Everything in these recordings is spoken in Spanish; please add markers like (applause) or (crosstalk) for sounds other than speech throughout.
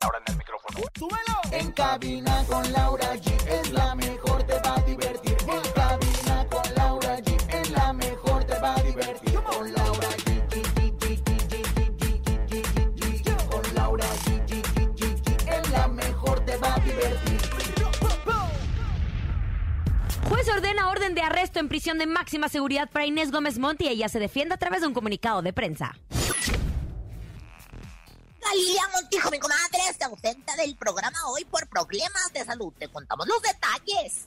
Ahora en el micrófono. ¡Súbelo! En cabina con Laura G es la mejor, te va a divertir. En cabina con Laura G es la mejor, te va a divertir. Con Laura G. Con Laura G. Es la mejor, te va a divertir. Juez ordena orden de arresto en prisión de máxima seguridad para Inés Gómez Monti y ella se defiende a través de un comunicado de prensa. Galilea Montijo, mi comadre, se ausenta del programa hoy por problemas de salud. Te contamos los detalles.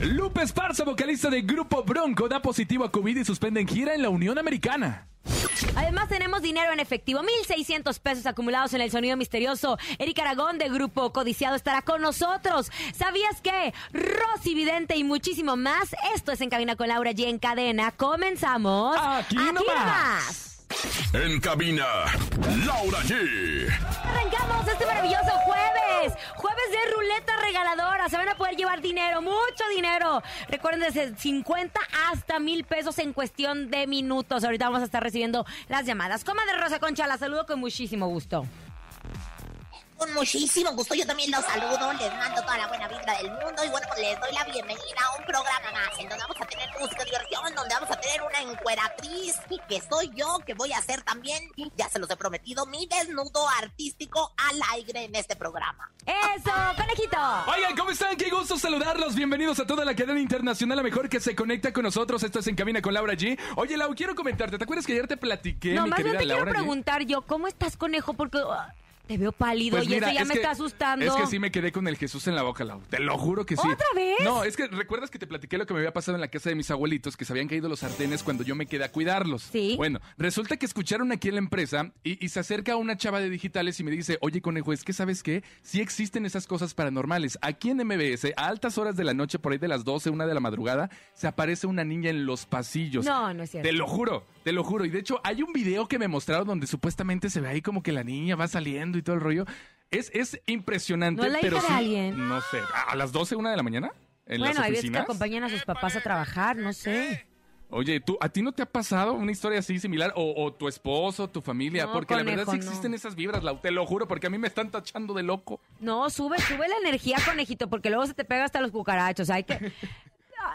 Lupe Esparza, vocalista de Grupo Bronco, da positivo a COVID y suspenden gira en la Unión Americana. Además tenemos dinero en efectivo, 1.600 pesos acumulados en el sonido misterioso. Eric Aragón de Grupo Codiciado estará con nosotros. ¿Sabías que? Rosy Vidente y muchísimo más. Esto es En Cabina con Laura G en cadena. Comenzamos. Aquí nomás. nomás. En cabina, Laura G. Arrancamos este maravilloso jueves. Jueves de ruleta regaladora. Se van a poder llevar dinero, mucho dinero. Recuerden desde 50 hasta mil pesos en cuestión de minutos. Ahorita vamos a estar recibiendo las llamadas. Comadre Rosa Concha, la saludo con muchísimo gusto. Con muchísimo gusto, yo también los saludo, les mando toda la buena vibra del mundo y bueno, pues les doy la bienvenida a un programa más en donde vamos a tener música, diversión, donde vamos a tener una encueratriz que soy yo, que voy a hacer también, ya se los he prometido, mi desnudo artístico al aire en este programa. ¡Eso, conejito! Oigan, ¿cómo están? Qué gusto saludarlos. Bienvenidos a toda la cadena internacional, la mejor que se conecta con nosotros. Esto es En Cabina con Laura G. Oye, Lau, quiero comentarte. ¿Te acuerdas que ayer te platiqué, No, mi más bien te quiero Laura G? preguntar yo, ¿cómo estás, conejo? Porque ah, te veo pálido Pues y mira, eso ya es me que- está asustando. Es que sí me quedé con el Jesús en la boca, Lau. Te lo juro que sí. ¿Otra vez? No, es que recuerdas que te platiqué lo que me había pasado en la casa de mis abuelitos, que se habían caído los sartenes cuando yo me quedé a cuidarlos. Sí. Bueno, resulta que escucharon aquí en la empresa y, y se acerca una chava de digitales y me dice, oye, conejo, es que sabes qué? Sí existen esas cosas paranormales. Aquí en MBS, a altas horas de la noche, por ahí de las 12, una de la madrugada, se aparece una niña en los pasillos. No, no es cierto. Te lo juro, te lo juro. Y de hecho, hay un video que me mostraron donde supuestamente se ve ahí como que la niña va saliendo y todo el rollo. Es, es impresionante, ¿No la pero hija sí. de alguien? No sé. ¿A las 12, una de la mañana? ¿En bueno, las hay veces que acompañan a sus papás a trabajar, no sé. Oye, ¿tú, ¿a ti no te ha pasado una historia así similar? O, o tu esposo, tu familia. No, porque la verdad sí no. existen esas vibras, Lau, te lo juro, porque a mí me están tachando de loco. No, sube, sube la energía, conejito, porque luego se te pega hasta los cucarachos. Hay que.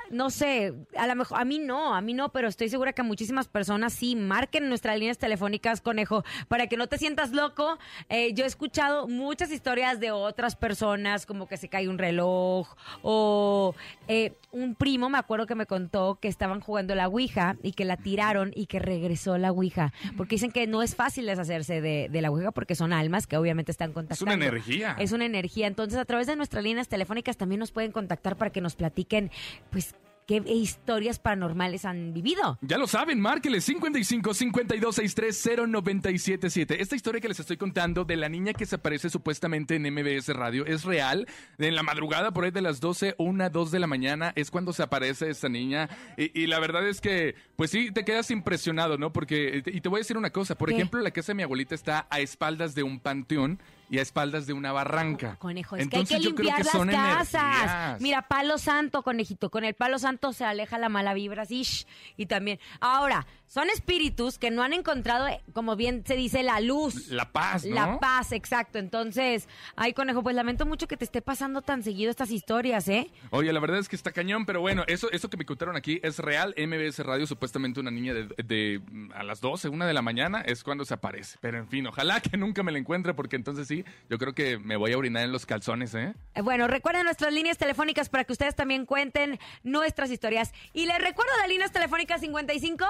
No sé, a lo mejor, a mí no, a mí no, pero estoy segura que a muchísimas personas sí. Marquen nuestras líneas telefónicas, conejo, para que no te sientas loco. Eh, yo he escuchado muchas historias de otras personas, como que se cae un reloj, o eh, un primo, me acuerdo que me contó que estaban jugando la Ouija y que la tiraron y que regresó la Ouija. Porque dicen que no es fácil deshacerse de, de la Ouija porque son almas que obviamente están contactando. una energía. Es una energía. Entonces, a través de nuestras líneas telefónicas también nos pueden contactar para que nos platiquen, pues, qué historias paranormales han vivido. Ya lo saben, márqueles 55 52 63 0977. Esta historia que les estoy contando de la niña que se aparece supuestamente en MBS Radio es real. En la madrugada, por ahí de las 12, 1, 2 de la mañana, es cuando se aparece esta niña. Y, y la verdad es que, pues sí, te quedas impresionado, ¿no? Porque, y te voy a decir una cosa. Por ¿Qué? ejemplo, la casa de mi abuelita está a espaldas de un panteón y a espaldas de una barranca. Conejo, es Entonces que hay que limpiar que las casas. energías. Mira, palo santo, conejito. Con el palo santo se aleja la mala vibra, sí. shh, Y también. Ahora, son espíritus que no han encontrado, eh, como bien se dice, la luz. La paz, ¿no? La paz, exacto. Entonces, ay, conejo, pues lamento mucho que te esté pasando tan seguido estas historias, ¿eh? Oye, la verdad es que está cañón, pero bueno, eso, eso que me contaron aquí es real. MBS Radio, supuestamente una niña de, de, mm, a las 12, una de la mañana, es cuando se aparece. Pero en fin, ojalá que nunca me la encuentre, porque entonces sí, yo creo que me voy a orinar en los calzones, ¿eh? Eh, Bueno, recuerden nuestras líneas telefónicas para que ustedes también cuenten nuestras historias. Y les recuerdo las líneas telefónicas 55.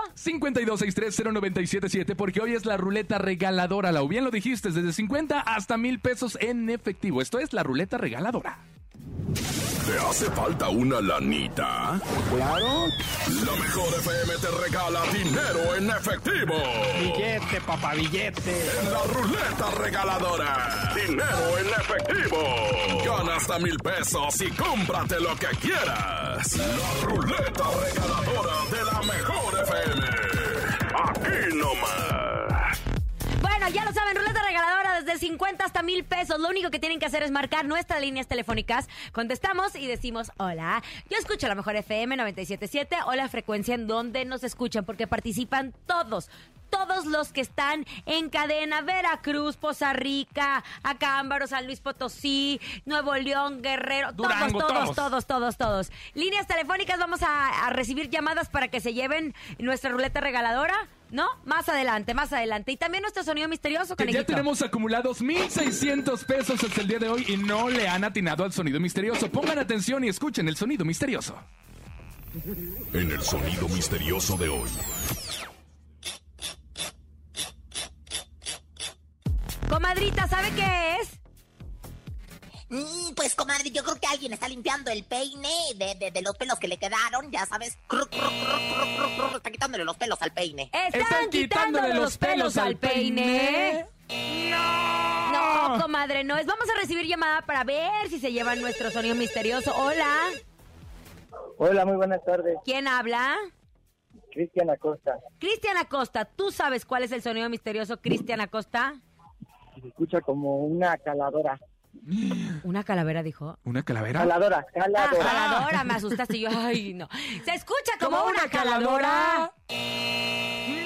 52630977, porque hoy es la ruleta regaladora, Lau. Bien lo dijiste, desde 50 hasta mil pesos en efectivo. Esto es la ruleta regaladora. ¿Te hace falta una lanita? Claro. La mejor FM te regala dinero en efectivo. Billete, papá, billete. En la ruleta regaladora. Dinero en efectivo. Gana hasta mil pesos y cómprate lo que quieras. La ruleta regaladora de la mejor FM. Aquí nomás. Bueno, ya lo saben, ruleta regaladora desde 50 hasta mil pesos. Lo único que tienen que hacer es marcar nuestras líneas telefónicas. Contestamos y decimos hola. Yo escucho la mejor FM 977 o la frecuencia en donde nos escuchan porque participan todos. Todos los que están en cadena, Veracruz, Poza Rica, Acámbaro, San Luis Potosí, Nuevo León, Guerrero, Durango, todos, todos, todos. todos, todos, todos. Líneas telefónicas, vamos a, a recibir llamadas para que se lleven nuestra ruleta regaladora. ¿No? Más adelante, más adelante. Y también nuestro sonido misterioso, Que ya tenemos acumulados 1,600 pesos hasta el día de hoy y no le han atinado al sonido misterioso. Pongan atención y escuchen el sonido misterioso. En el sonido misterioso de hoy. Comadrita, ¿sabe qué es? Mm, pues, comadre, yo creo que alguien está limpiando el peine de, de- de los pelos que le quedaron, ya sabes. Cru, cru, cru, Está quitándole los pelos al peine. Están, quitándole los pelos al peine. No, comadre, no es. Vamos a recibir llamada para ver si se llevan nuestro sonido misterioso. Hola, Hola, muy buenas tardes. ¿quién habla? Cristian Acosta. Cristian Acosta. ¿Tú sabes cuál es el sonido misterioso, Cristian Acosta? Se escucha como una caladora. (gasps) Una calavera, dijo. ¿Una calavera? Caladora, Ah, caladora. caladora, me (laughs) asustaste y yo. Ay, no. Se escucha como, una caladora.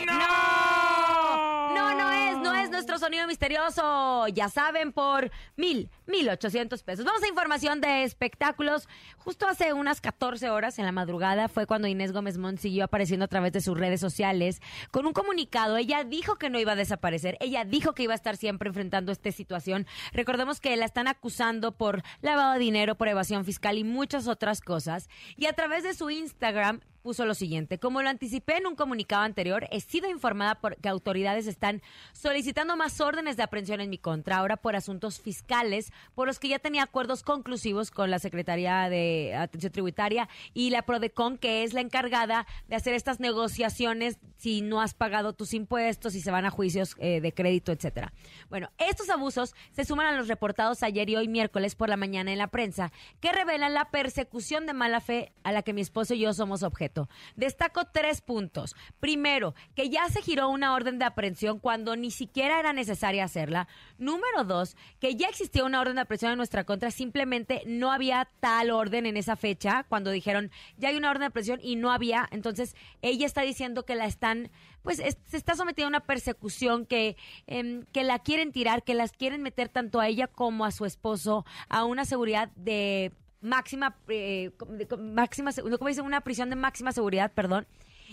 ¡No! No, no es, no es nuestro sonido misterioso. Ya saben, por mil, mil ochocientos pesos. Vamos a información de espectáculos. Justo hace unas 14 horas en la madrugada fue cuando Inés Gómez Mont siguió apareciendo a través de sus redes sociales con un comunicado. Ella dijo que no iba a desaparecer. Ella dijo que iba a estar siempre enfrentando esta situación. Recordemos que la están acusando por lavado de dinero, por evasión fiscal y muchas otras cosas. Y a través de su Instagram puso lo siguiente. Como lo anticipé en un comunicado anterior, he sido informada por que autoridades están solicitando más órdenes de aprehensión en mi contra, ahora por asuntos fiscales, por los que ya tenía acuerdos conclusivos con la Secretaría de Atención Tributaria y la Prodecon, que es la encargada de hacer estas negociaciones si no has pagado tus impuestos, si se van a juicios eh, de crédito, etcétera. Bueno, estos abusos se suman a los reportados ayer y hoy miércoles por la mañana en la prensa, que revelan la persecución de mala fe a la que mi esposo y yo somos objeto. Destaco tres puntos. Primero, que ya se giró una orden de aprehensión cuando ni siquiera era necesaria hacerla. Número dos, que ya existía una orden de aprehensión en nuestra contra, simplemente no había tal orden en esa fecha, cuando dijeron ya hay una orden de aprehensión y no había. Entonces, ella está diciendo que la están, pues es- se está sometida a una persecución que, em, que la quieren tirar, que las quieren meter tanto a ella como a su esposo a una seguridad de máxima, eh, máxima, ¿cómo dice? Una prisión de máxima seguridad, perdón.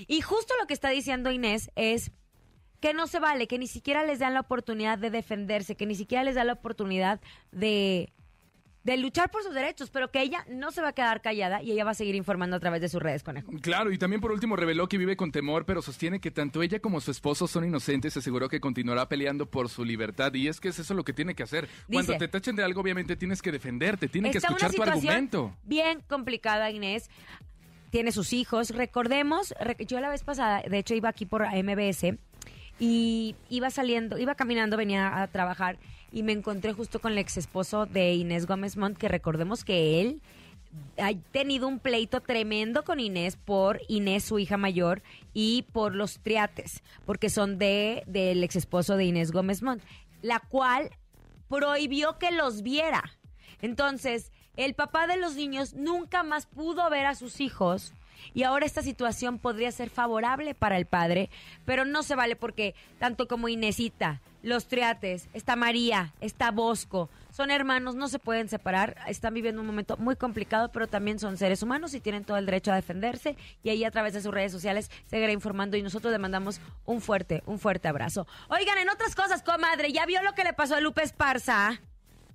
Y justo lo que está diciendo Inés es que no se vale, que ni siquiera les dan la oportunidad de defenderse, que ni siquiera les dan la oportunidad de, de luchar por sus derechos, pero que ella no se va a quedar callada y ella va a seguir informando a través de sus redes, conejo. Claro, y también por último reveló que vive con temor, pero sostiene que tanto ella como su esposo son inocentes. Aseguró que continuará peleando por su libertad. Y es que es eso lo que tiene que hacer. Cuando te tachen de algo, obviamente tienes que defenderte, tienen que escuchar una tu argumento. bien complicada, Inés. Tiene sus hijos. Recordemos, rec- yo la vez pasada, de hecho iba aquí por MBS y iba saliendo, iba caminando, venía a trabajar y me encontré justo con el ex esposo de Inés Gómez Montt, que recordemos que él ha tenido un pleito tremendo con Inés por Inés, su hija mayor, y por los triates, porque son de del ex esposo de Inés Gómez Montt, la cual prohibió que los viera. Entonces, el papá de los niños nunca más pudo ver a sus hijos y ahora esta situación podría ser favorable para el padre, pero no se vale porque tanto como Inesita, los Triates, está María, está Bosco, son hermanos, no se pueden separar, están viviendo un momento muy complicado, pero también son seres humanos y tienen todo el derecho a defenderse y ahí a través de sus redes sociales seguirá informando y nosotros le mandamos un fuerte, un fuerte abrazo. Oigan, en otras cosas, comadre, ¿ya vio lo que le pasó a Lupe Esparza?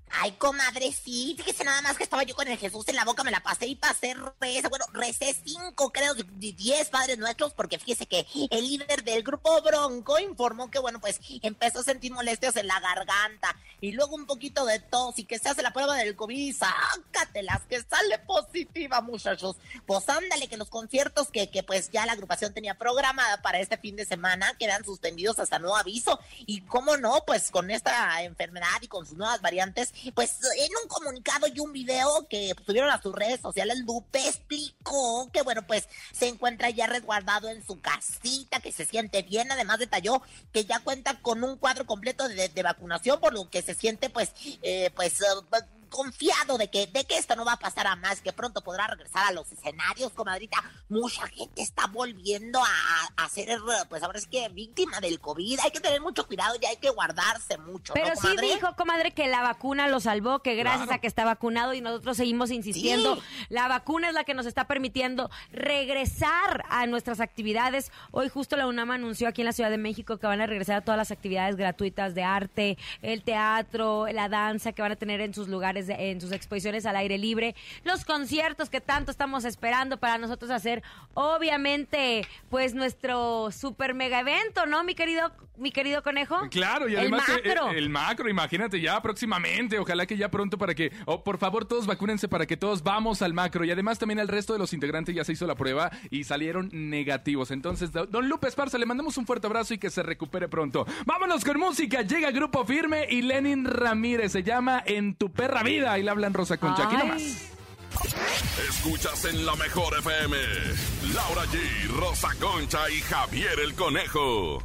Ay, comadre, sí. Fíjese nada más que estaba yo con el Jesús en la boca, me la pasé y pasé reza. Bueno, recé cinco, creo, diez padres nuestros, porque fíjese que el líder del grupo Bronco informó que, bueno, pues empezó a sentir molestias en la garganta y luego un poquito de tos y que se hace la prueba del COVID y sácatelas, que sale positiva, muchachos. Pues ándale, que los conciertos que, que pues ya la agrupación tenía programada para este fin de semana quedan suspendidos hasta nuevo aviso. Y cómo no, pues con esta enfermedad y con sus nuevas variantes, pues en un comunicado y un video que subieron a sus redes sociales, Lupe explicó que, bueno, pues se encuentra ya resguardado en su casita, que se siente bien. Además, detalló que ya cuenta con un cuadro completo de, vacunación, por lo que se siente, pues, eh, pues, eh, confiado de que, de que esto no va a pasar a más, que pronto podrá regresar a los escenarios, comadrita. Mucha gente está volviendo a, a ser, pues ahora es que víctima del COVID. Hay que tener mucho cuidado y hay que guardarse mucho. Pero ¿no, sí dijo, comadre, que la vacuna lo salvó, que gracias Claro. a que está vacunado y nosotros seguimos insistiendo, Sí. la vacuna es la que nos está permitiendo regresar a nuestras actividades. Hoy justo la UNAM anunció aquí en la Ciudad de México que van a regresar a todas las actividades gratuitas de arte, el teatro, la danza que van a tener en sus lugares, en sus exposiciones al aire libre, los conciertos que tanto estamos esperando para nosotros hacer, obviamente, pues nuestro super mega evento, ¿no, mi querido, mi querido conejo? Claro, y El además eh, macro. El, el macro, imagínate ya próximamente, ojalá que ya pronto para que, oh, por favor todos vacúnense para que todos vamos al macro y además también el resto de los integrantes ya se hizo la prueba y salieron negativos. Entonces, do- don Lupe Esparza, le mandamos un fuerte abrazo y que se recupere pronto. Vámonos con música, llega Grupo Firme y Lenin Ramírez, se llama En tu perra vida y le hablan Rosa Concha, aquí Ay. nomás. Escuchas en la mejor FM. Laura G, Rosa Concha y Javier el Conejo.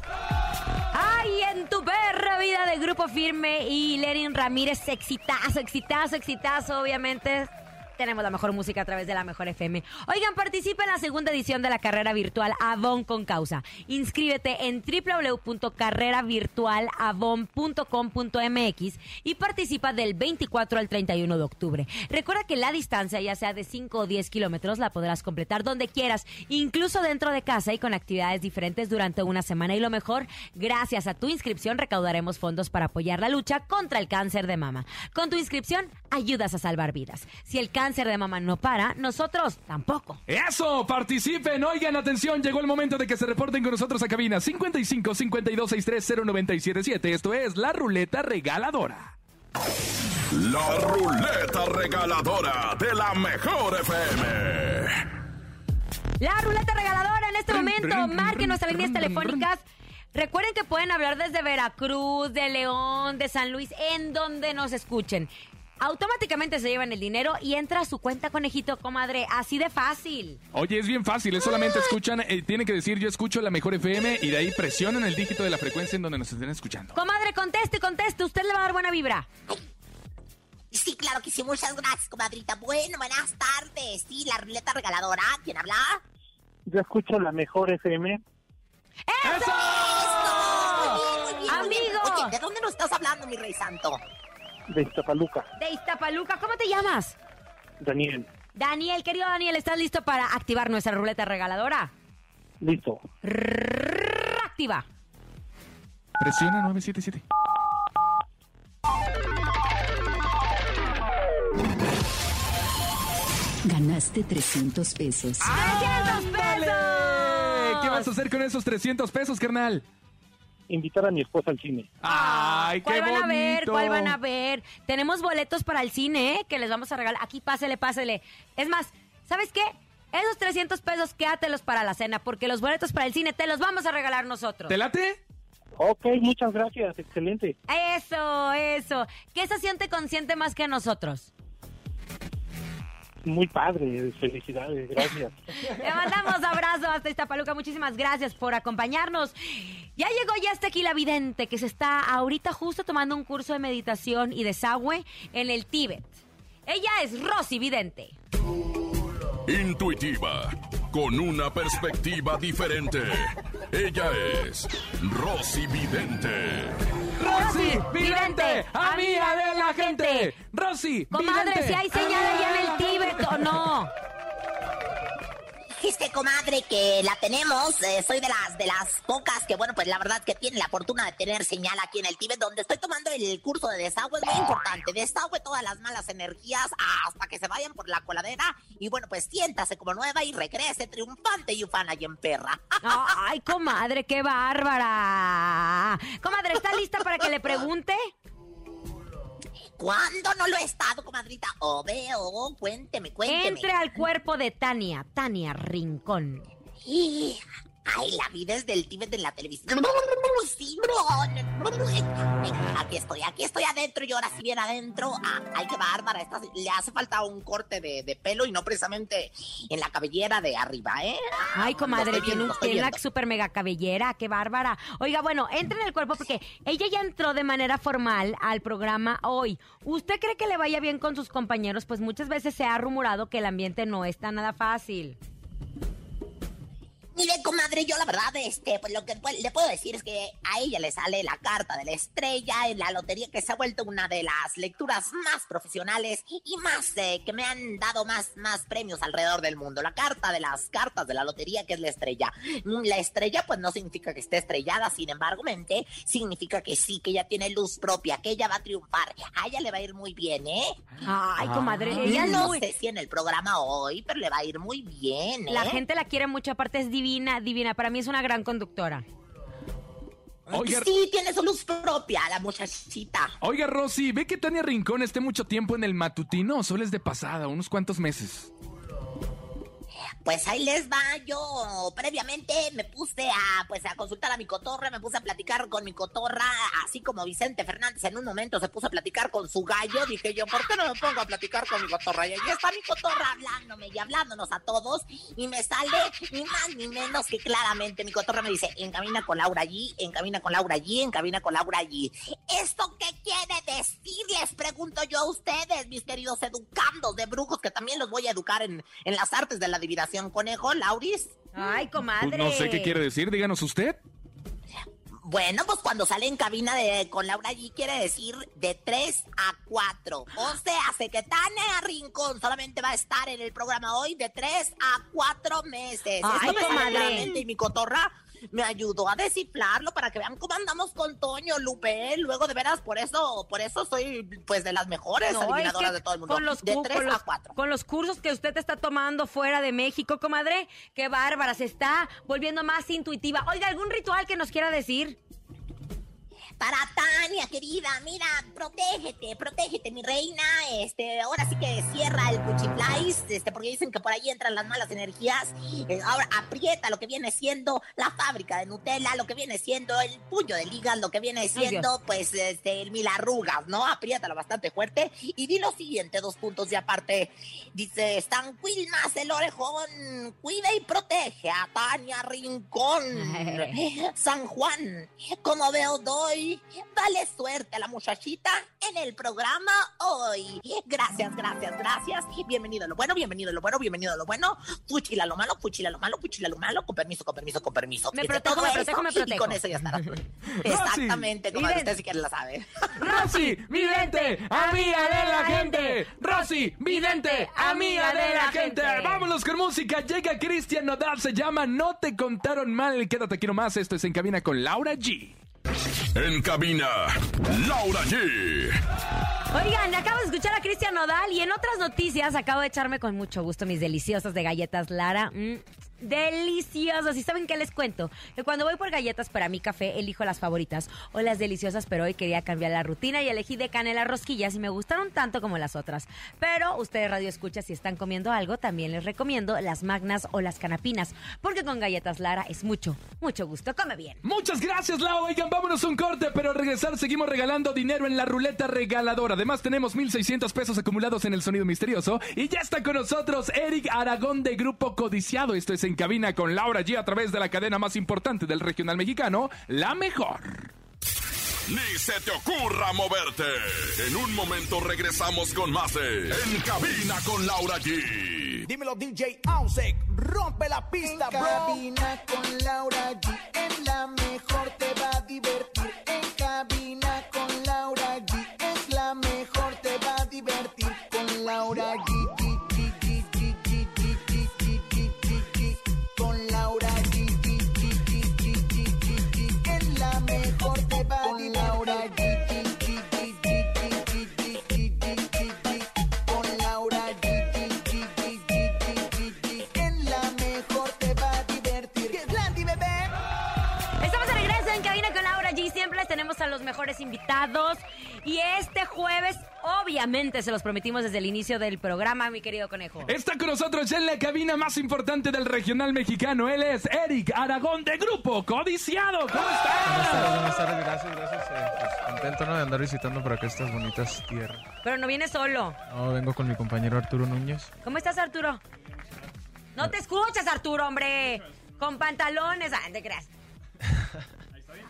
Ay, en tu perra vida de Grupo Firme y Lerin Ramírez, exitazo, exitazo, exitazo, obviamente. Tenemos la mejor música a través de la mejor FM. Oigan, participa en la segunda edición de la carrera virtual Avon con Causa. Inscríbete en www.carreravirtualavon.com.mx y participa del 24 al 31 de octubre. Recuerda que la distancia, ya sea de 5 o 10 kilómetros, la podrás completar donde quieras, incluso dentro de casa y con actividades diferentes durante una semana. Y lo mejor, gracias a tu inscripción recaudaremos fondos para apoyar la lucha contra el cáncer de mama. Con tu inscripción ayudas a salvar vidas. Si el cáncer de mama no para, nosotros tampoco. Eso, participen, oigan, atención, llegó el momento de que se reporten con nosotros a cabina 55 52 63 0977. Esto es la ruleta regaladora. La ruleta regaladora de la mejor FM. La ruleta regaladora en este Rin, momento. rin, Marquen nuestras rin, líneas rin, telefónicas. Recuerden que pueden hablar desde Veracruz, de León, de San Luis, en donde nos escuchen. Automáticamente se llevan el dinero y entra a su cuenta conejito, comadre. Así de fácil. Oye, es bien fácil, es solamente escuchan, eh, tienen que decir yo escucho la mejor FM y de ahí presionan el dígito de la frecuencia en donde nos estén escuchando. Comadre, conteste, conteste. Usted le va a dar buena vibra. Sí, claro que sí. Muchas gracias, comadrita. Bueno, buenas tardes. Sí, la ruleta regaladora. ¿Quién habla? Yo escucho la mejor FM. ¡Eso! Muy bien, muy bien. Amigo. Oye, ¿de dónde nos estás hablando, mi rey santo? De Iztapaluca, De Iztapaluca. ¿Cómo te llamas? Daniel. Daniel, querido Daniel, ¿estás listo para activar nuestra ruleta regaladora? Listo. Activa. Presiona 977. Ganaste 300 pesos. Ah. ¡300 pesos! ¿Qué vas a hacer con esos 300 pesos, carnal? Invitar a mi esposa al cine. ¡Ay, qué ¿Cuál van a ver? ¿Cuál van a ver? Tenemos boletos para el cine, ¿eh? Que les vamos a regalar. Aquí, pásele, pásele. Es más, ¿sabes qué? Esos 300 pesos, quédatelos para la cena, porque los boletos para el cine te los vamos a regalar nosotros. ¿Te late? Ok, muchas gracias. Excelente. Eso, eso. ¿Qué estación te consiente más que nosotros? Muy padre. Felicidades. Gracias. Le mandamos abrazo hasta Iztapaluca. Muchísimas gracias por acompañarnos. Ya llegó ya este aquí la vidente que se está ahorita justo tomando un curso de meditación y desagüe en el Tíbet. Ella es Rosy Vidente. Intuitiva, con una perspectiva diferente. Ella es Rosy Vidente. ¡Rosy, vidente! ¡Amiga de la gente! ¡Rosy, Comadre, vidente! si hay señal allá en el Tíbet o no. Dijiste, comadre, que la tenemos. eh, soy de las de las pocas que, bueno, pues la verdad que tienen la fortuna de tener señal aquí en el Tíbet, donde estoy tomando el curso de desagüe. Es muy importante. Desagüe todas las malas energías hasta que se vayan por la coladera. Y bueno, pues siéntase como nueva y regrese triunfante y ufana y en perra. (laughs) Ay, comadre, qué bárbara. Comadre, ¿está lista para que le pregunte? ¿Cuándo no lo he estado, comadrita? Oh, veo, cuénteme, cuénteme. Entre al cuerpo de Tania, Tania Rincón. Y Ay, la vi desde el Tíbet de la televisión. (laughs) Sí, bro. Aquí estoy, aquí estoy adentro y ahora sí bien adentro. Ah, ay, qué bárbara. Esta, le hace falta un corte de, de pelo y no precisamente en la cabellera de arriba, ¿eh? Ay, comadre, tiene, una super mega cabellera, qué bárbara. Oiga, bueno, entre en el cuerpo porque ella ya entró de manera formal al programa hoy. ¿Usted cree que le vaya bien con sus compañeros? Pues muchas veces se ha rumorado que el ambiente no está nada fácil. Mire, comadre, yo la verdad, este, pues lo que le puedo decir es que a ella le sale la carta de la estrella en la lotería que se ha vuelto una de las lecturas más profesionales y más eh, que me han dado más, más premios alrededor del mundo. La carta de las cartas de la lotería que es la estrella. Mm, La estrella, pues no significa que esté estrellada, sin embargo, mente, significa que sí, que ella tiene luz propia, que ella va a triunfar. A ella le va a ir muy bien, ¿eh? Ay, comadre, ella Ella no sé si en el programa hoy, pero le va a ir muy bien, ¿eh? La gente la quiere mucho, aparte es divina, divina. Para mí es una gran conductora. Oiga- Sí, tiene su luz propia, la muchachita. Oiga, Rosy, ¿ve que Tania Rincón esté mucho tiempo en el matutino o solo es de pasada, unos cuantos meses? Pues ahí les va, yo previamente me puse a pues a consultar a mi cotorra, me puse a platicar con mi cotorra, así como Vicente Fernández en un momento se puso a platicar con su gallo, dije yo, ¿por qué no me pongo a platicar con mi cotorra? Y ahí está mi cotorra hablándome y hablándonos a todos, y me sale ni más ni menos que claramente mi cotorra me dice, encamina con Laura allí, encamina con Laura allí, encamina con Laura allí. ¿Esto qué quiere decir? Les pregunto yo a ustedes, mis queridos educandos de brujos, que también los voy a educar en, en las artes de la adivinación conejo, Lauris. Ay, comadre. Pues no sé qué quiere decir, díganos usted. Bueno, pues cuando sale en cabina de con Laura allí quiere decir de 3 a 4. O sea, hace que Tania Rincón solamente va a estar en el programa hoy de 3 a 4 meses. Ay, Esto comadre. y mi cotorra me ayudó a descifrarlo para que vean cómo andamos con Toño, Lupe. Luego, de veras, por eso, por eso soy pues de las mejores No, es adivinadoras que de todo el mundo. Con los, de cu- 3 con, los, a 4. con los cursos que usted está tomando fuera de México, comadre, qué bárbara, se está volviendo más intuitiva. Oiga, ¿algún ritual que nos quiera decir? Para Tania, querida, mira, protégete, protégete, mi reina. Este, ahora sí que cierra el cuchiplais, este, porque dicen que por ahí entran las malas energías. Eh, ahora aprieta lo que viene siendo la fábrica de Nutella, lo que viene siendo el puño de ligas, lo que viene siendo, pues, este, el mil arrugas, ¿no? Apriétalo bastante fuerte. Y di lo siguiente, dos puntos de aparte. Dice, San Quilmas el orejón, cuida y protege a Tania Rincón. (laughs) San Juan, como veo doy, dale suerte a la muchachita en el programa hoy. Gracias, gracias, gracias. Bienvenido a lo bueno, bienvenido a lo bueno, bienvenido a lo bueno. Fuchila lo malo, fuchila lo malo, fuchila lo malo. Con permiso, con permiso, con permiso. Me protejo, me protejo, me Y protejo. con eso ya estará. (laughs) Exactamente, como usted si quiere la sabe. Rosy, vidente, (laughs) amiga de la gente. Rosy, vidente, amiga de la gente. Vámonos con música. Llega Cristian Nodal, se llama No te contaron mal. Quédate aquí nomás. Esto es En Cabina con Laura G. En cabina, Laura G. Oigan, acabo de escuchar a Cristian Nodal y en otras noticias acabo de echarme con mucho gusto mis deliciosas de galletas Lara. Mm, deliciosas. ¿Y saben qué les cuento? Que cuando voy por galletas para mi café, elijo las favoritas o las deliciosas, pero hoy quería cambiar la rutina y elegí de canela rosquillas y me gustaron tanto como las otras. Pero ustedes radio escucha si están comiendo algo, también les recomiendo las magnas o las canapinas, porque con galletas Lara es mucho, mucho gusto. Come bien. Muchas gracias, Lau. Oigan, vámonos un corte, pero al regresar seguimos regalando dinero en la ruleta regaladora. Además, tenemos 1,600 pesos acumulados en el sonido misterioso. Y ya está con nosotros Eric Aragón de Grupo Codiciado. Esto es En Cabina con Laura G a través de la cadena más importante del regional mexicano, La Mejor. Ni se te ocurra moverte. En un momento regresamos con más de En cabina con Laura G. Dímelo DJ Ausek, rompe la pista, bro. cabina con Laura G, en la mejor te va a divertir. Mejores invitados. Y este jueves, Obviamente se los prometimos desde el inicio del programa, mi querido conejo. Está con nosotros ya en la cabina más importante del regional mexicano. Él es Eric Aragón de Grupo Codiciado. ¿Cómo Buenas estás? tardes, buenas tardes, gracias, gracias. eh, pues, contento ¿no? de andar visitando por acá estas bonitas tierras. Pero no vienes solo. No, vengo con mi compañero Arturo Núñez. ¿Cómo estás, Arturo? No te escuchas, Arturo, hombre. Con pantalones. Ah, te creas.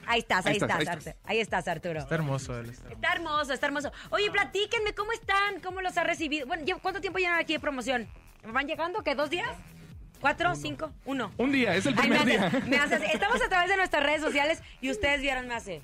Ahí estás, ahí, Ahí estás, estás, ahí Arturo. estás. Ahí estás, Arturo. Está hermoso él. Está hermoso. Está hermoso, está hermoso. Oye, platíquenme, ¿cómo están? ¿Cómo los ha recibido? Bueno, ¿lle- ¿cuánto tiempo llevan aquí de promoción? ¿Van llegando? ¿Qué? ¿Dos días? ¿Cuatro? ¿Cinco? ¿Uno? Un día, es el Ay, me primer hace- día. me hace- estamos a través de nuestras redes (laughs) sociales y ustedes vieron, me hace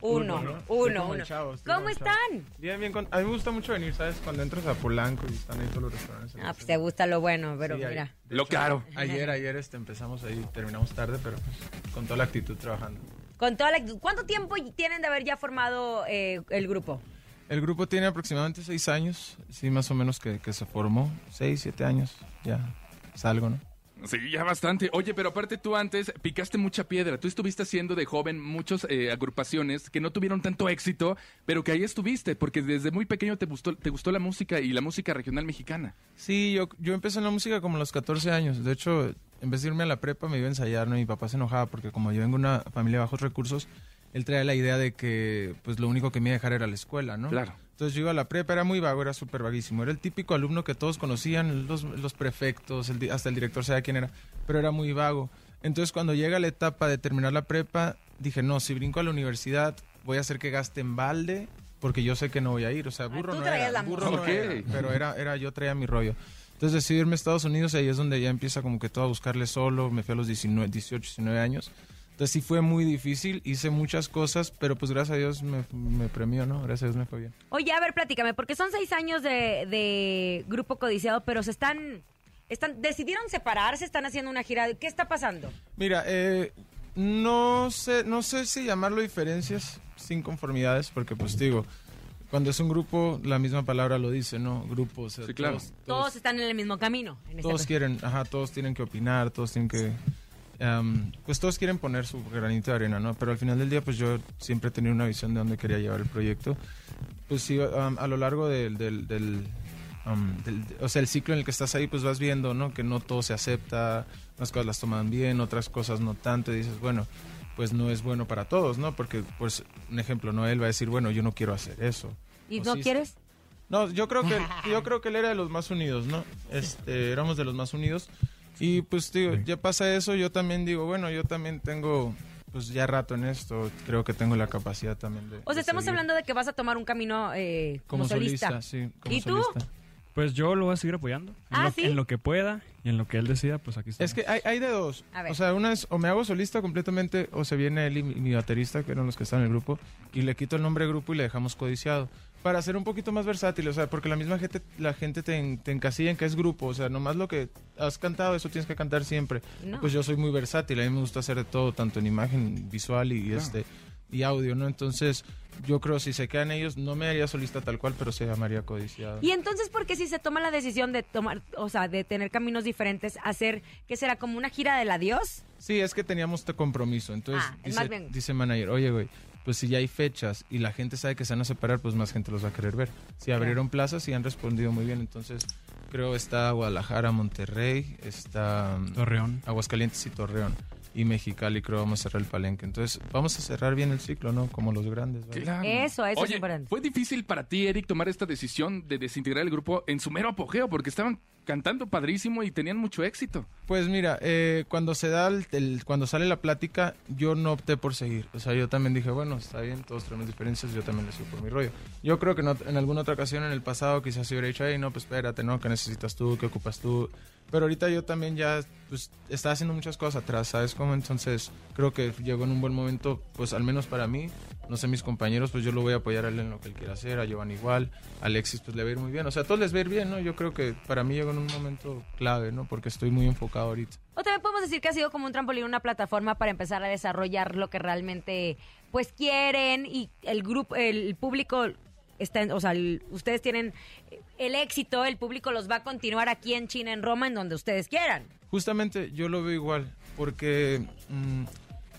uno, uno, uno. ¿Cómo están? Bien, bien. con- A mí me gusta mucho venir, ¿sabes? Cuando entras a Polanco y están ahí todos los restaurantes. Ah, pues te gusta lo bueno, pero Sí, mira. Lo hecho, caro. Ayer, ayer este, empezamos ahí, terminamos tarde, pero pues, con toda la actitud trabajando. Con toda la... ¿Cuánto tiempo tienen de haber ya formado eh, el grupo? El grupo tiene aproximadamente seis años, sí, más o menos que, que se formó. Seis, siete años, ya salgo, ¿no? Sí, ya bastante. Oye, pero aparte tú antes picaste mucha piedra. Tú estuviste haciendo de joven muchas eh, agrupaciones que no tuvieron tanto éxito, pero que ahí estuviste, porque desde muy pequeño te gustó, te gustó la música y la música regional mexicana. Sí, yo, yo empecé en la música como a los 14 años. De hecho, en vez de irme a la prepa, me iba a ensayar, ¿no? Y mi papá se enojaba porque como yo vengo de una familia de bajos recursos, él traía la idea de que pues lo único que me iba a dejar era la escuela, ¿no? Claro. Entonces yo iba a la prepa, era muy vago, era súper vaguísimo. Era el típico alumno que todos conocían, los, los prefectos, el hasta el director sabía quién era, pero era muy vago. Entonces cuando llega la etapa de terminar la prepa, dije, no, si brinco a la universidad, voy a hacer que gaste en balde, porque yo sé que no voy a ir. O sea, burro Ah, tú no era, la burro no era, pero era, era, yo traía mi rollo. Entonces decidí irme a Estados Unidos y ahí es donde ya empieza como que todo a buscarle solo. Me fui a los 19, 18, 19 años. Entonces sí fue muy difícil, hice muchas cosas, pero pues gracias a Dios me, me premió, ¿no? Gracias a Dios me fue bien. Oye, a ver, platícame, porque son seis años de, de grupo codiciado, pero se están, están, decidieron separarse, están haciendo una gira. ¿Qué está pasando? Mira, eh, no sé, no sé si llamarlo diferencias sin conformidades, porque pues digo, cuando es un grupo, la misma palabra lo dice, ¿no? Grupo, o sea, Sí, claro. todos, Todos, todos, están en el mismo camino. En todos cuestión. quieren, ajá, todos tienen que opinar, todos tienen que, am, pues todos quieren poner su granito de arena, ¿no? Pero al final del día, pues yo siempre he tenido una visión de dónde quería llevar el proyecto. Pues sí, am, a lo largo del, del, del, am, del- o sea, el ciclo en el que estás ahí, pues vas viendo, ¿no? Que no todo se acepta, unas cosas las toman bien, otras cosas no tanto, y dices, bueno, pues no es bueno para todos, ¿no? Porque, pues, un ejemplo, ¿no? Él va a decir, bueno, yo no quiero hacer eso. ¿Y O no sí, quieres? no, yo creo que (laughs) yo creo que él era de los más unidos, ¿no? Este, éramos de los más unidos y pues digo, ya pasa eso, yo también digo, bueno, yo también tengo pues ya rato en esto, creo que tengo la capacidad también de O sea, de estamos seguir. hablando de que vas a tomar un camino eh, como, solista. sí, como ¿Y tú? solista. Pues yo lo voy a seguir apoyando. En, Ah, lo, ¿sí? en lo que pueda y en lo que él decida, pues aquí está. Es que hay, hay de dos. A ver. O sea, una es o me hago solista completamente o se viene él y mi, mi baterista, que eran los que están en el grupo, y le quito el nombre de grupo y le dejamos codiciado. Para ser un poquito más versátil, o sea, porque la misma gente, la gente te, en- te encasilla en que es grupo, o sea, nomás lo que has cantado, eso tienes que cantar siempre. No. Pues yo soy muy versátil, a mí me gusta hacer de todo, tanto en imagen visual y este y audio, ¿no? Entonces, yo creo si se quedan ellos, no me haría solista tal cual, pero se llamaría codiciado. Y entonces, ¿por qué si se toma la decisión de tomar, o sea, de tener caminos diferentes, hacer, ¿qué será? ¿Como una gira del adiós? Sí, es que teníamos este compromiso. Entonces, Ah, dice, más bien- dice manager, oye, güey, pues si ya hay fechas y la gente sabe que se van a separar, pues más gente los va a querer ver. Si abrieron plazas y han respondido muy bien, entonces creo está Guadalajara, Monterrey, está um, Torreón. Aguascalientes y Torreón. Y Mexicali creo vamos a cerrar el palenque. Entonces vamos a cerrar bien el ciclo, ¿no? Como los grandes. ¿vale? Claro. Eso, eso es Oye, importante. ¿Fue difícil para ti, Eric, tomar esta decisión de desintegrar el grupo en su mero apogeo? Porque estaban cantando padrísimo y tenían mucho éxito. Pues mira, eh, cuando se da el, el- cuando sale la plática, yo no opté por seguir. O sea, yo también dije, bueno, está bien, todos tenemos diferencias, yo también le sigo por mi rollo. Yo creo que no- en alguna otra ocasión en el pasado quizás se hubiera dicho, hey, no, pues espérate, ¿no? ¿Qué necesitas tú? ¿Qué ocupas tú? Pero ahorita yo también ya, pues, estaba haciendo muchas cosas atrás, ¿sabes cómo? Entonces, creo que llegó en un buen momento, pues, al menos para mí, no sé, mis compañeros, pues yo lo voy a apoyar a él en lo que él quiera hacer, a Giovanni igual, a Alexis, pues le va a ir muy bien. O sea, a todos les va a ir bien, ¿no? Yo creo que para mí llegó en un momento clave, ¿no? Porque estoy muy enfocado ahorita. O también podemos decir que ha sido como un trampolín, una plataforma para empezar a desarrollar lo que realmente pues quieren y el grupo, el público está, en- o sea, el- ustedes tienen el éxito, el público los va a continuar aquí en China, en Roma, en donde ustedes quieran. Justamente yo lo veo igual, porque mm,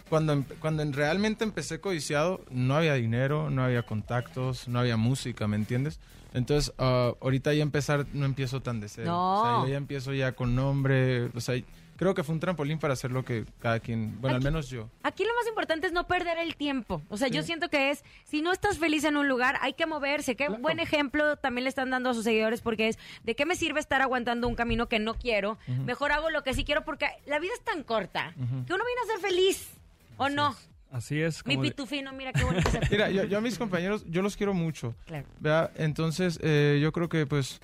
cuando, em- cuando en- realmente empecé codiciado, no había dinero, no había contactos, no había música, ¿me entiendes? Entonces, ah, ahorita ya empezar, no empiezo tan de cero. No. O sea, yo ya empiezo ya con nombre, o sea, creo que fue un trampolín para hacer lo que cada quien, bueno, al menos yo. Aquí lo más importante es no perder el tiempo. O sea, yo siento que es, si no estás feliz en un lugar, hay que moverse. Qué buen ejemplo también le están dando a sus seguidores porque es, ¿de qué me sirve estar aguantando un camino que no quiero? Mejor hago lo que sí quiero porque la vida es tan corta que uno viene a ser feliz. ¿O no? Así es. Mi como de- pitufino, mira qué bonito (laughs) Mira, yo, yo a mis compañeros, yo los quiero mucho. Claro. ¿verdad? Entonces, eh, yo creo que pues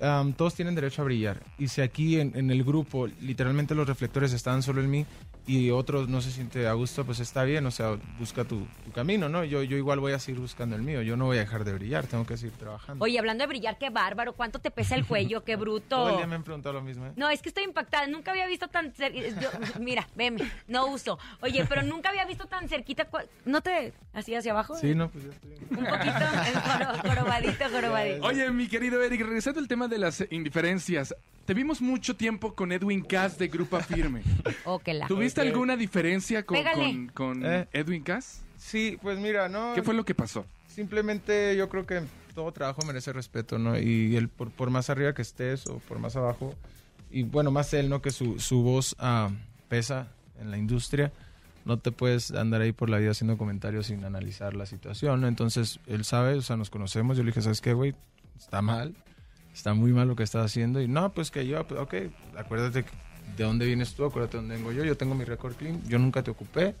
am, todos tienen derecho a brillar. Y si aquí en, en el grupo literalmente los reflectores están solo en mí y otros no se siente a gusto, pues está bien, o sea, busca tu, tu camino, ¿no? Yo, yo igual voy a seguir buscando el mío, yo no voy a dejar de brillar, tengo que seguir trabajando. Oye, hablando de brillar, qué bárbaro, cuánto te pesa el cuello, qué (laughs) Todo el bruto. día me han preguntado lo mismo, ¿eh? No, es que estoy impactada. Nunca había visto tan cerquita. Mira, veme, no uso. Oye, pero nunca había visto tan cerquita. ¿No te así hacia abajo? Sí, no, pues ya estoy. Un poquito, jorobadito, jorobadito. Oye, mi querido Eric, regresando al tema de las indiferencias, te vimos mucho tiempo con Edwin Cass de Grupa Firme. Oh, que la. ¿Tuviste alguna diferencia con, con- con Eh. Edwin Cass? Sí, pues mira, no. ¿Qué fue lo que pasó? Simplemente yo creo que todo trabajo merece respeto, ¿no? Y él, por, por más arriba que estés o por más abajo, y bueno, más él, ¿no? Que su, su voz ah, pesa en la industria, no te puedes andar ahí por la vida haciendo comentarios sin analizar la situación, ¿no? Entonces, él sabe, o sea, nos conocemos, yo le dije, ¿sabes qué, güey? Está mal, está muy mal lo que estás haciendo, y no, pues que yo, pues, ok, acuérdate de dónde vienes tú, acuérdate de dónde vengo yo, yo tengo mi récord clean, yo nunca te ocupé,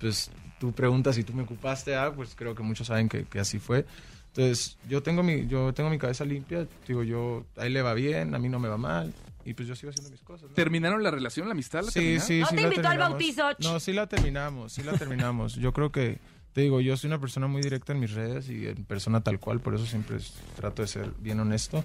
pues tú preguntas si tú me ocupaste, ah, pues creo que muchos saben que, que así fue. Entonces, yo tengo mi yo tengo mi cabeza limpia, digo, yo a él le va bien, a mí no me va mal y pues yo sigo haciendo mis cosas. ¿no? ¿Terminaron la relación, la amistad? ¿La Sí, terminaron? sí, ¿No sí te la invitó al bautizo? No, sí la terminamos, sí la terminamos. Yo creo que te digo, yo soy una persona muy directa en mis redes y en persona tal cual, por eso siempre trato de ser bien honesto.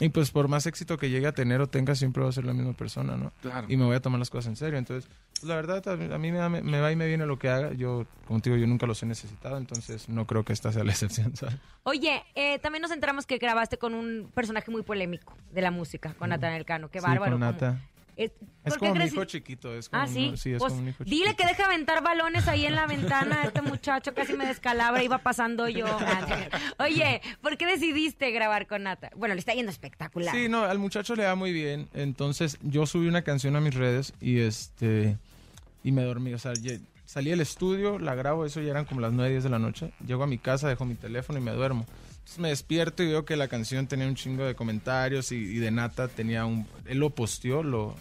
Y pues por más éxito que llegue a tener o tenga, siempre va a ser la misma persona, ¿no? Claro. y me voy a tomar las cosas en serio. Entonces, pues, la verdad, a mí, me, da- me va y me viene lo que haga. Yo, como te digo, yo nunca los he necesitado, entonces no creo que esta sea la (laughs) excepción, ¿sabes? Oye, eh, también nos enteramos que grabaste con un personaje muy polémico de la música, con Natanael Cano. Qué Sí, bárbaro. con. Nata. Es, Es ¿por qué como mi crees- hijo chiquito. Es como Ah, sí. un- sí, es Pues, como un hijo dile que deja aventar balones ahí en la ventana. Este muchacho casi me descalabra, iba pasando yo. (laughs) Oye, ¿por qué decidiste grabar con Nata? Bueno, le está yendo espectacular. Sí, no, al muchacho le va muy bien. Entonces, yo subí una canción a mis redes y este y me dormí. O sea, salí del estudio, la grabo, eso ya eran como las 9, 10 de la noche. Llego a mi casa, dejo mi teléfono y me duermo. Entonces me despierto y veo que la canción tenía un chingo de comentarios y, y de Nata tenía un... Él lo posteó, lo...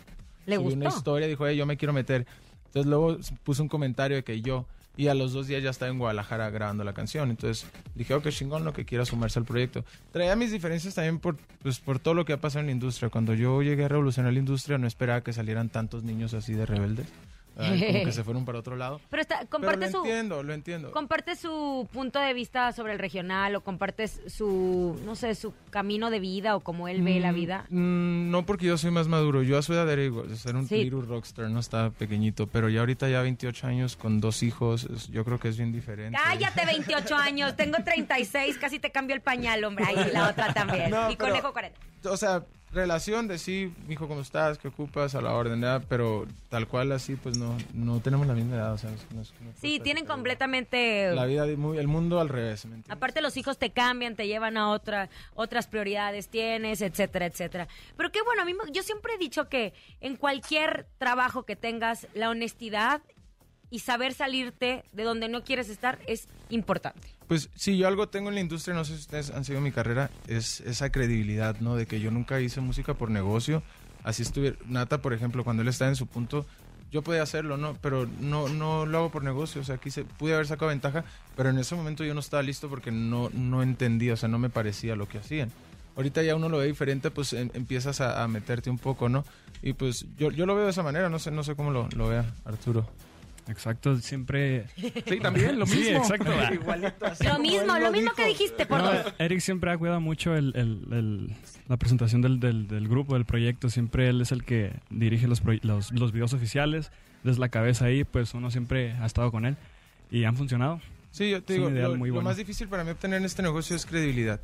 ¿Le subió una gustó? historia, dijo, "Ey, yo me quiero meter. Entonces luego puso un comentario de que yo... Y a los dos días ya estaba en Guadalajara grabando la canción. Entonces dije, oh, qué chingón lo que quiera sumarse al proyecto. Traía mis diferencias también por, pues, por todo lo que ha pasado en la industria. Cuando yo llegué a revolucionar la industria, no esperaba que salieran tantos niños así de rebeldes. Ay, como que (laughs) se fueron para otro lado. Pero, está, Pero comparte lo su... entiendo, lo entiendo. Comparte su punto de vista sobre el regional o compartes su, no sé, su camino de vida o cómo él ve la Mm, vida. mm, no porque yo soy más maduro. Yo a su edad era igual, un Sí. little rockstar, no estaba pequeñito. Pero ya ahorita ya 28 años con dos hijos, yo creo que es bien diferente. Cállate, 28 (laughs) años. Tengo 36, casi te cambio el pañal, hombre. Ahí la otra también. No, y pero- conejo 40. O sea, relación de sí, hijo, ¿cómo estás? ¿Qué ocupas? A la orden, ¿verdad? Pero tal cual así, pues no, no tenemos la misma edad. O sea, no es- no es- no Sí, tienen completamente... La vida, el mundo al revés. Aparte los hijos te cambian, te llevan a otra, otras prioridades tienes, etcétera, etcétera. Pero qué bueno, a mí yo siempre he dicho que en cualquier trabajo que tengas, la honestidad y saber salirte de donde no quieres estar es importante. Pues si yo algo tengo en la industria, no sé si ustedes han seguido mi carrera, es esa credibilidad, ¿no? De que yo nunca hice música por negocio. Así estuve, Nata, por ejemplo, cuando él estaba en su punto, yo podía hacerlo, ¿no? Pero no, no lo hago por negocio, o sea, quise, pude haber sacado ventaja, pero en ese momento yo no estaba listo porque no, no entendía, o sea, no me parecía lo que hacían. Ahorita ya uno lo ve diferente, pues em- empiezas a, a meterte un poco, ¿no? Y pues yo, yo lo veo de esa manera, no sé, no sé cómo lo, lo vea Arturo. Exacto, siempre... Sí, también, lo Sí, mismo. exacto. (laughs) Lo mismo, lo mismo que dijiste, por No, dos. Eric siempre ha cuidado mucho el- el- el- la presentación del, del- del grupo, del proyecto. Siempre él es el que dirige los, los, los videos oficiales. Desde la cabeza ahí, pues uno siempre ha estado con él. Y han funcionado. Sí, yo te Es digo, lo, muy lo bueno. más difícil para mí obtener en este negocio es credibilidad.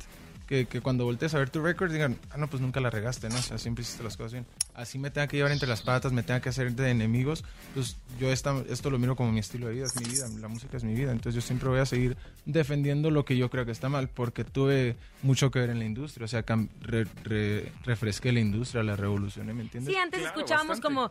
Que, que cuando voltees a ver tu récord digan, ah, no, pues nunca la regaste, ¿no? O sea, siempre hiciste las cosas bien. Así me tenga que llevar entre las patas, me tenga que hacer de enemigos, pues yo esta, esto lo miro como mi estilo de vida, es mi vida, la música es mi vida, entonces yo siempre voy a seguir defendiendo lo que yo creo que está mal, porque tuve mucho que ver en la industria, o sea, re- re- refresqué la industria, la revolucioné, ¿me entiendes? Sí, antes Claro, escuchábamos bastante. como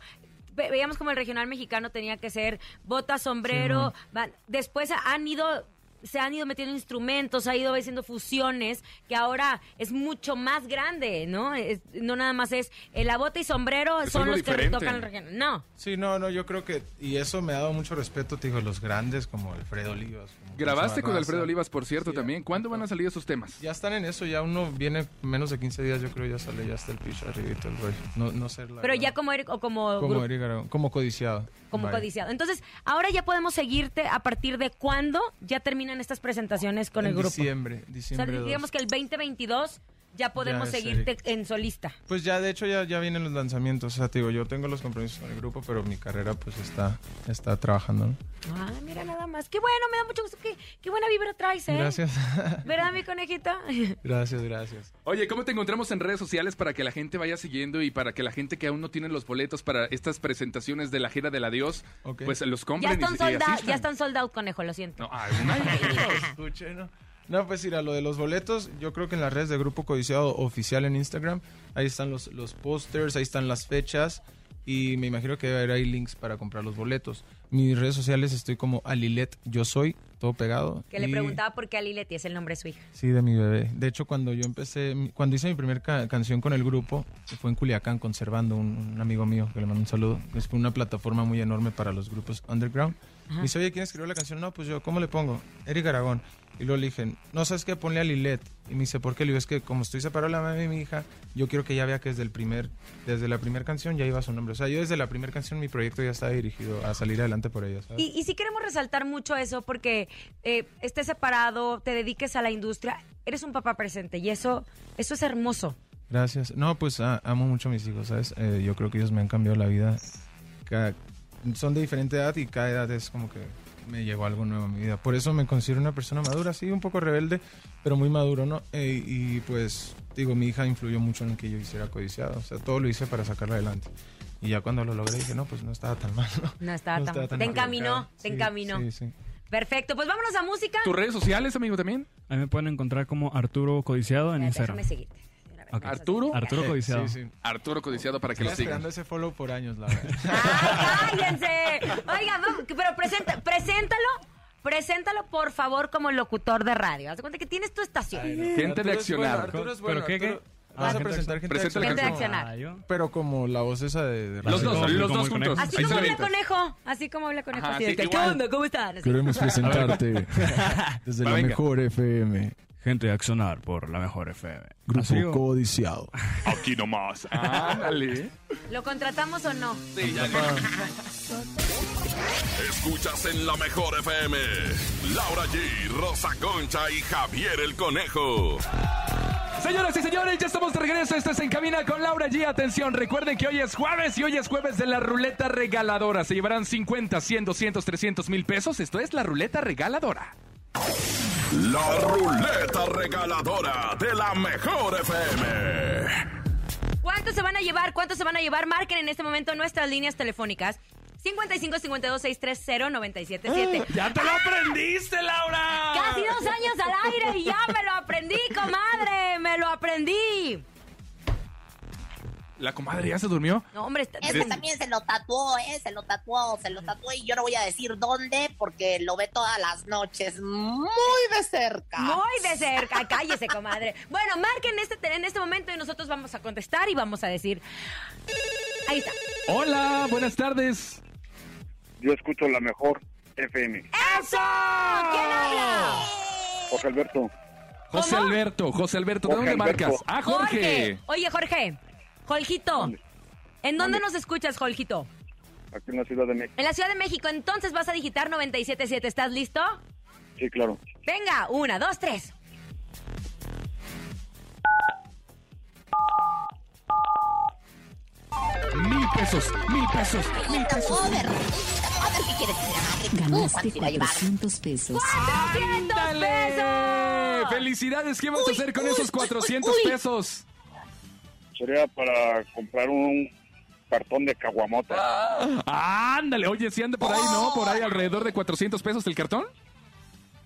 ve- veíamos como el regional mexicano tenía que ser bota, sombrero, va- después han ido se han ido metiendo instrumentos, ha ido haciendo fusiones, que ahora es mucho más grande, ¿no? Es- no nada más es eh, la bota y sombrero Es son los que tocan el regional. No. Sí, no, no, yo creo que, y eso me ha dado mucho respeto, te digo, los grandes como Alfredo Olivas. como Grabaste con. Alfredo Olivas, por cierto, Sí, también. ¿Cuándo van a salir esos temas? Ya están en eso, ya uno viene menos de 15 días, yo creo, ya sale, ya está el pitch arribito el rollo. No, no sé la Pero verdad. ya como Eric o como, Como Eric como codiciado. como codiciado. Entonces, ahora ya podemos seguirte a partir de cuándo ya terminan estas presentaciones con en el grupo. diciembre, O sea, diciembre digamos que el 2022 ya podemos Ya seguirte en solista. Pues ya, de hecho, ya, ya vienen los lanzamientos. O sea, te digo, yo tengo los compromisos con el grupo, pero mi carrera, pues, está, está trabajando, ¿no? Ah, mira nada más. Qué bueno, me da mucho gusto. Qué, qué buena vibra traes, ¿eh? Gracias. (laughs) ¿Verdad, mi conejita? (laughs) gracias, gracias. Oye, ¿cómo te encontramos en redes sociales para que la gente vaya siguiendo y para que la gente que aún no tiene los boletos para estas presentaciones de la gira del adiós, Ok. pues los ya compren y, están y sold out, asistan? ya están sold out, conejo, lo siento. No, ah, una- (laughs) Escuché, ¿no? No, pues mira, lo de los boletos, yo creo que en las redes de Grupo Codiciado Oficial en Instagram, ahí están los, los pósters, ahí están las fechas y me imagino que debe haber ahí links para comprar los boletos. Mis redes sociales estoy como Alilet Yo Soy, todo pegado. Que le y- preguntaba por qué Ali Leti es el nombre de su hija. Sí, de mi bebé. De hecho, cuando yo empecé, cuando hice mi primera canción con el grupo, fue en Culiacán, conservando un, un amigo mío, que le mando un saludo. Es una plataforma muy enorme para los grupos underground. Me dice, oye, ¿quién escribió la canción? No, pues yo, ¿cómo le pongo? Eric Aragón. Y luego le dije, no, ¿sabes qué? Ponle a Lilet. Y me dice, ¿por qué? Le digo, es que como estoy separado de la mamá de mi hija, yo quiero que ella vea que desde el primer, desde la primera canción ya iba su nombre. O sea, yo desde la primera canción mi proyecto ya estaba dirigido a salir adelante por ella, ¿sabes? Y, y sí queremos resaltar mucho eso porque eh, estés separado, te dediques a la industria, eres un papá presente y eso, eso es hermoso. Gracias. No, pues amo mucho a mis hijos, ¿sabes? Eh, yo creo que ellos me han cambiado la vida. Cada- son de diferente edad y cada edad es como que me llegó algo nuevo a mi vida. Por eso me considero una persona madura, sí, un poco rebelde, pero muy maduro, ¿no? Eh, y pues, digo, mi hija influyó mucho en que yo hiciera codiciado. O sea, todo lo hice para sacarla adelante. Y ya cuando lo logré dije, no, pues no estaba tan mal, ¿no? No estaba No tan, estaba tan Te mal. encaminó, te encaminó. Sí, sí. Perfecto, pues vámonos a música. ¿Tus redes sociales, amigo, también? A mí me pueden encontrar como Arturo Codiciado en Instagram. Déjame seguirte. ¿Arturo? Arturo Codiciado. sí. Arturo Codiciado para que Estoy lo sigan. esperando ese follow por años, la (laughs) verdad. ¡Ay, cállense! Oiga, vamos, pero presenta, preséntalo, preséntalo por favor como locutor de radio. Haz de cuenta que tienes tu estación. Gente de accionar. bueno, Arturo es bueno, ¿Pero qué, Vas Ah, a presentar gente de la Gente accionar. Ah. Pero como la voz esa de... de Los dos, como- los como dos juntos. Así como la habla conejo, así como habla conejo. Ajá, así de sí, que, ¿Qué igual. onda? ¿Cómo están? Así. Queremos presentarte (laughs) desde Va, venga. FM, Gente de Accionar por la mejor FM. Así o- Codiciado. (laughs) Aquí nomás. Ándale. ¿Lo contratamos o no? Sí, ya. Escuchas en la mejor FM. Laura G, Rosa Concha y Javier el Conejo. Señoras y señores, ya estamos de regreso. Esto es En Cabina con Laura G. Atención, recuerden que hoy es jueves y hoy es jueves de la ruleta regaladora. Se llevarán 50, 100, 200, 300 mil pesos. Esto es la ruleta regaladora. La ruleta regaladora de la mejor FM. ¿Cuántos se van a llevar? ¿Cuántos se van a llevar? Marquen en este momento nuestras líneas telefónicas. 55 52 630 977. ¡Ya te lo aprendiste, Laura! Casi dos años al aire y ya me lo aprendí, comadre. Me lo aprendí. ¿La comadre ya se durmió? No, hombre, está- Ese también se lo tatuó, ¿eh? Se lo tatuó, se lo tatuó y yo no voy a decir dónde porque lo ve todas las noches muy de cerca. muy de cerca. Cállese, comadre. Bueno, marquen este, en este momento y nosotros vamos a contestar y vamos a decir. Ahí está. Hola, buenas tardes. Yo escucho la mejor FM. ¡Eso! ¿Quién habla? José Alberto. José. Alberto, José Alberto, ¿de dónde Alberto. marcas? Ah, Jorge. Oye, Jorge. Jorgito. ¿En dónde nos escuchas, Jorgito? Aquí en la Ciudad de México. En la Ciudad de México. Entonces vas a digitar 977. ¿Estás listo? Sí, claro. Venga, una, dos, tres. Mil pesos, mil pesos, mil pesos. A ver, a ver qué quieres decir, madre. ¿Tú Ganaste cuánto te iba a llevar? 400 pesos. ¡400 pesos! felicidades. ¿Qué vamos a hacer con esos 400 pesos? Sería para comprar un cartón de caguamota. Ah, ándale, oye, si anda por ahí, ¿no? Por ahí alrededor de 400 pesos el cartón.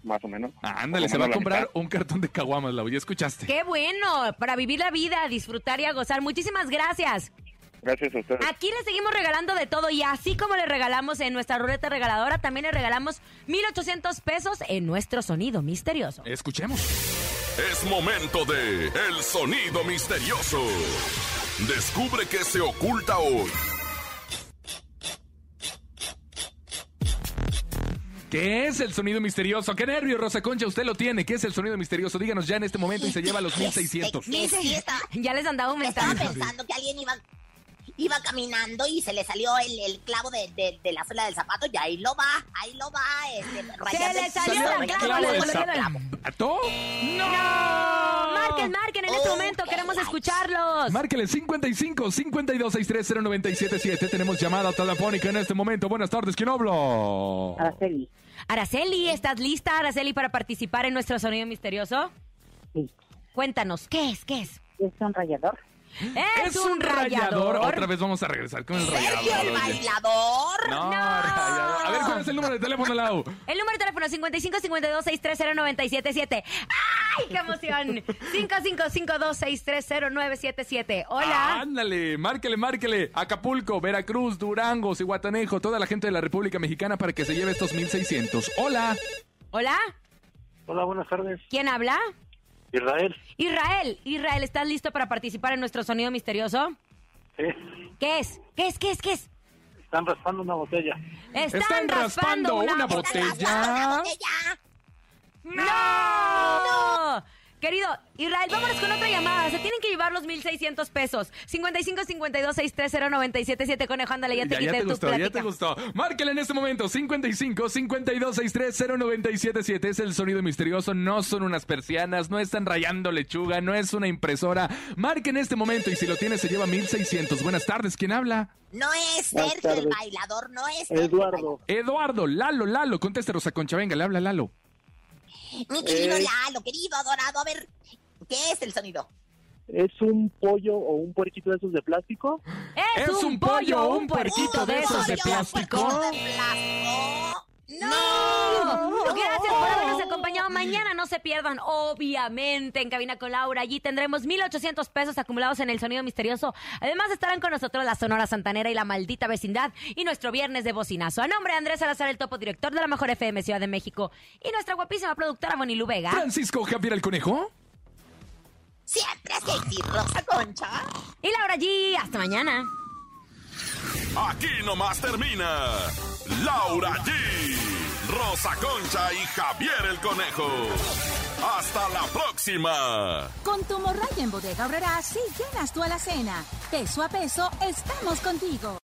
Más o menos. Ándale, Por se va a comprar mitad. un cartón de caguamas, Lau, ya escuchaste. Qué bueno, para vivir la vida, disfrutar y a gozar. Muchísimas gracias. Gracias a ustedes. Aquí le seguimos regalando de todo y así como le regalamos en nuestra ruleta regaladora, también le regalamos 1,800 pesos en nuestro sonido misterioso. Escuchemos. Es momento de El Sonido Misterioso. Descubre qué se oculta hoy. ¿Qué es el sonido misterioso? ¿Qué nervio, Rosa Concha? Usted lo tiene. ¿Qué es el sonido misterioso? Díganos ya en este momento y se lleva los (laughs) 1600. Sí, sí, estaba, Ya les andaba estaba pensando que alguien iba, iba caminando y se le salió el, el clavo de, de- de la suela del zapato y ahí lo va, ahí lo va. Este, rayando le salió el clavo el del. ¿Zapato? ¡No! Marquen, marquen en este momento, queremos escucharlos. Márquele 55 52 63 0977. Tenemos llamada telefónica en este momento. Buenas tardes, ¿quién habla? Araceli. Araceli, ¿estás lista, Araceli, para participar en nuestro sonido misterioso? Sí. Cuéntanos, ¿qué es? ¿Qué es? Es un rallador. Es, un rayador. Otra vez vamos a regresar con el Sergio, el rayador. oye. bailador. No, rayador. A ver, ¿cuál es el número de teléfono, Lau? El número de teléfono 55 52 630 977. ¡Ay, qué emoción! 55 52 630 977. Hola. Ándale, márquele, márquele. Acapulco, Veracruz, Durango, Cihuatanejo, toda la gente de la República Mexicana para que se lleve estos 1600. Hola. Hola. Hola, buenas tardes. ¿Quién habla? Israel. Israel. Israel, ¿estás listo para participar en nuestro sonido misterioso? Sí, ¿Qué es? ¿Qué es? ¿Qué es? ¿Qué es? están raspando una botella. Están, Están raspando una botella. Botella. ¡No! Querido Israel, vámonos con otra llamada. Se tienen que llevar los 1,600 pesos. 55 52 630 977. Conejo, ándale, ya te Ya, ya quité te tu gustó, ya plática. te gustó. Márquele en este momento 55 52 63 0977. Es el sonido misterioso. No son unas persianas, no están rayando lechuga, no es una impresora. Marque en este momento y si lo tiene se lleva 1600. Buenas tardes, ¿quién habla? No es Sergio el bailador, no es Eduardo. Eduardo, Lalo, Lalo. Conteste, Rosa Concha. Venga, le habla Lalo. Mi querido Eh. Lalo, querido adorado, a ver, ¿qué es el sonido? ¿Es un pollo o un puerquito de esos de plástico? Es, un pollo o un puerquito de esos de Pollo, plástico. puerquito de plástico. ¡No! Gracias por habernos acompañado. Mañana no se pierdan, obviamente, en Cabina con Laura. Allí tendremos 1,800 pesos acumulados en el sonido misterioso. Además, estarán con nosotros la Sonora Santanera y la maldita vecindad y nuestro viernes de bocinazo. A nombre de Andrés Salazar, el topo director de la Mejor FM Ciudad de México y nuestra guapísima productora Bonilu Vega. Francisco Javier el Conejo. Siempre así, Rosa Concha. Y Laura G. Hasta mañana. Aquí nomás termina Laura G, Rosa Concha y Javier el Conejo. Hasta la próxima. Con tu morraya en bodega Aurrera, sí llenas tu alacena. Peso a peso, estamos contigo.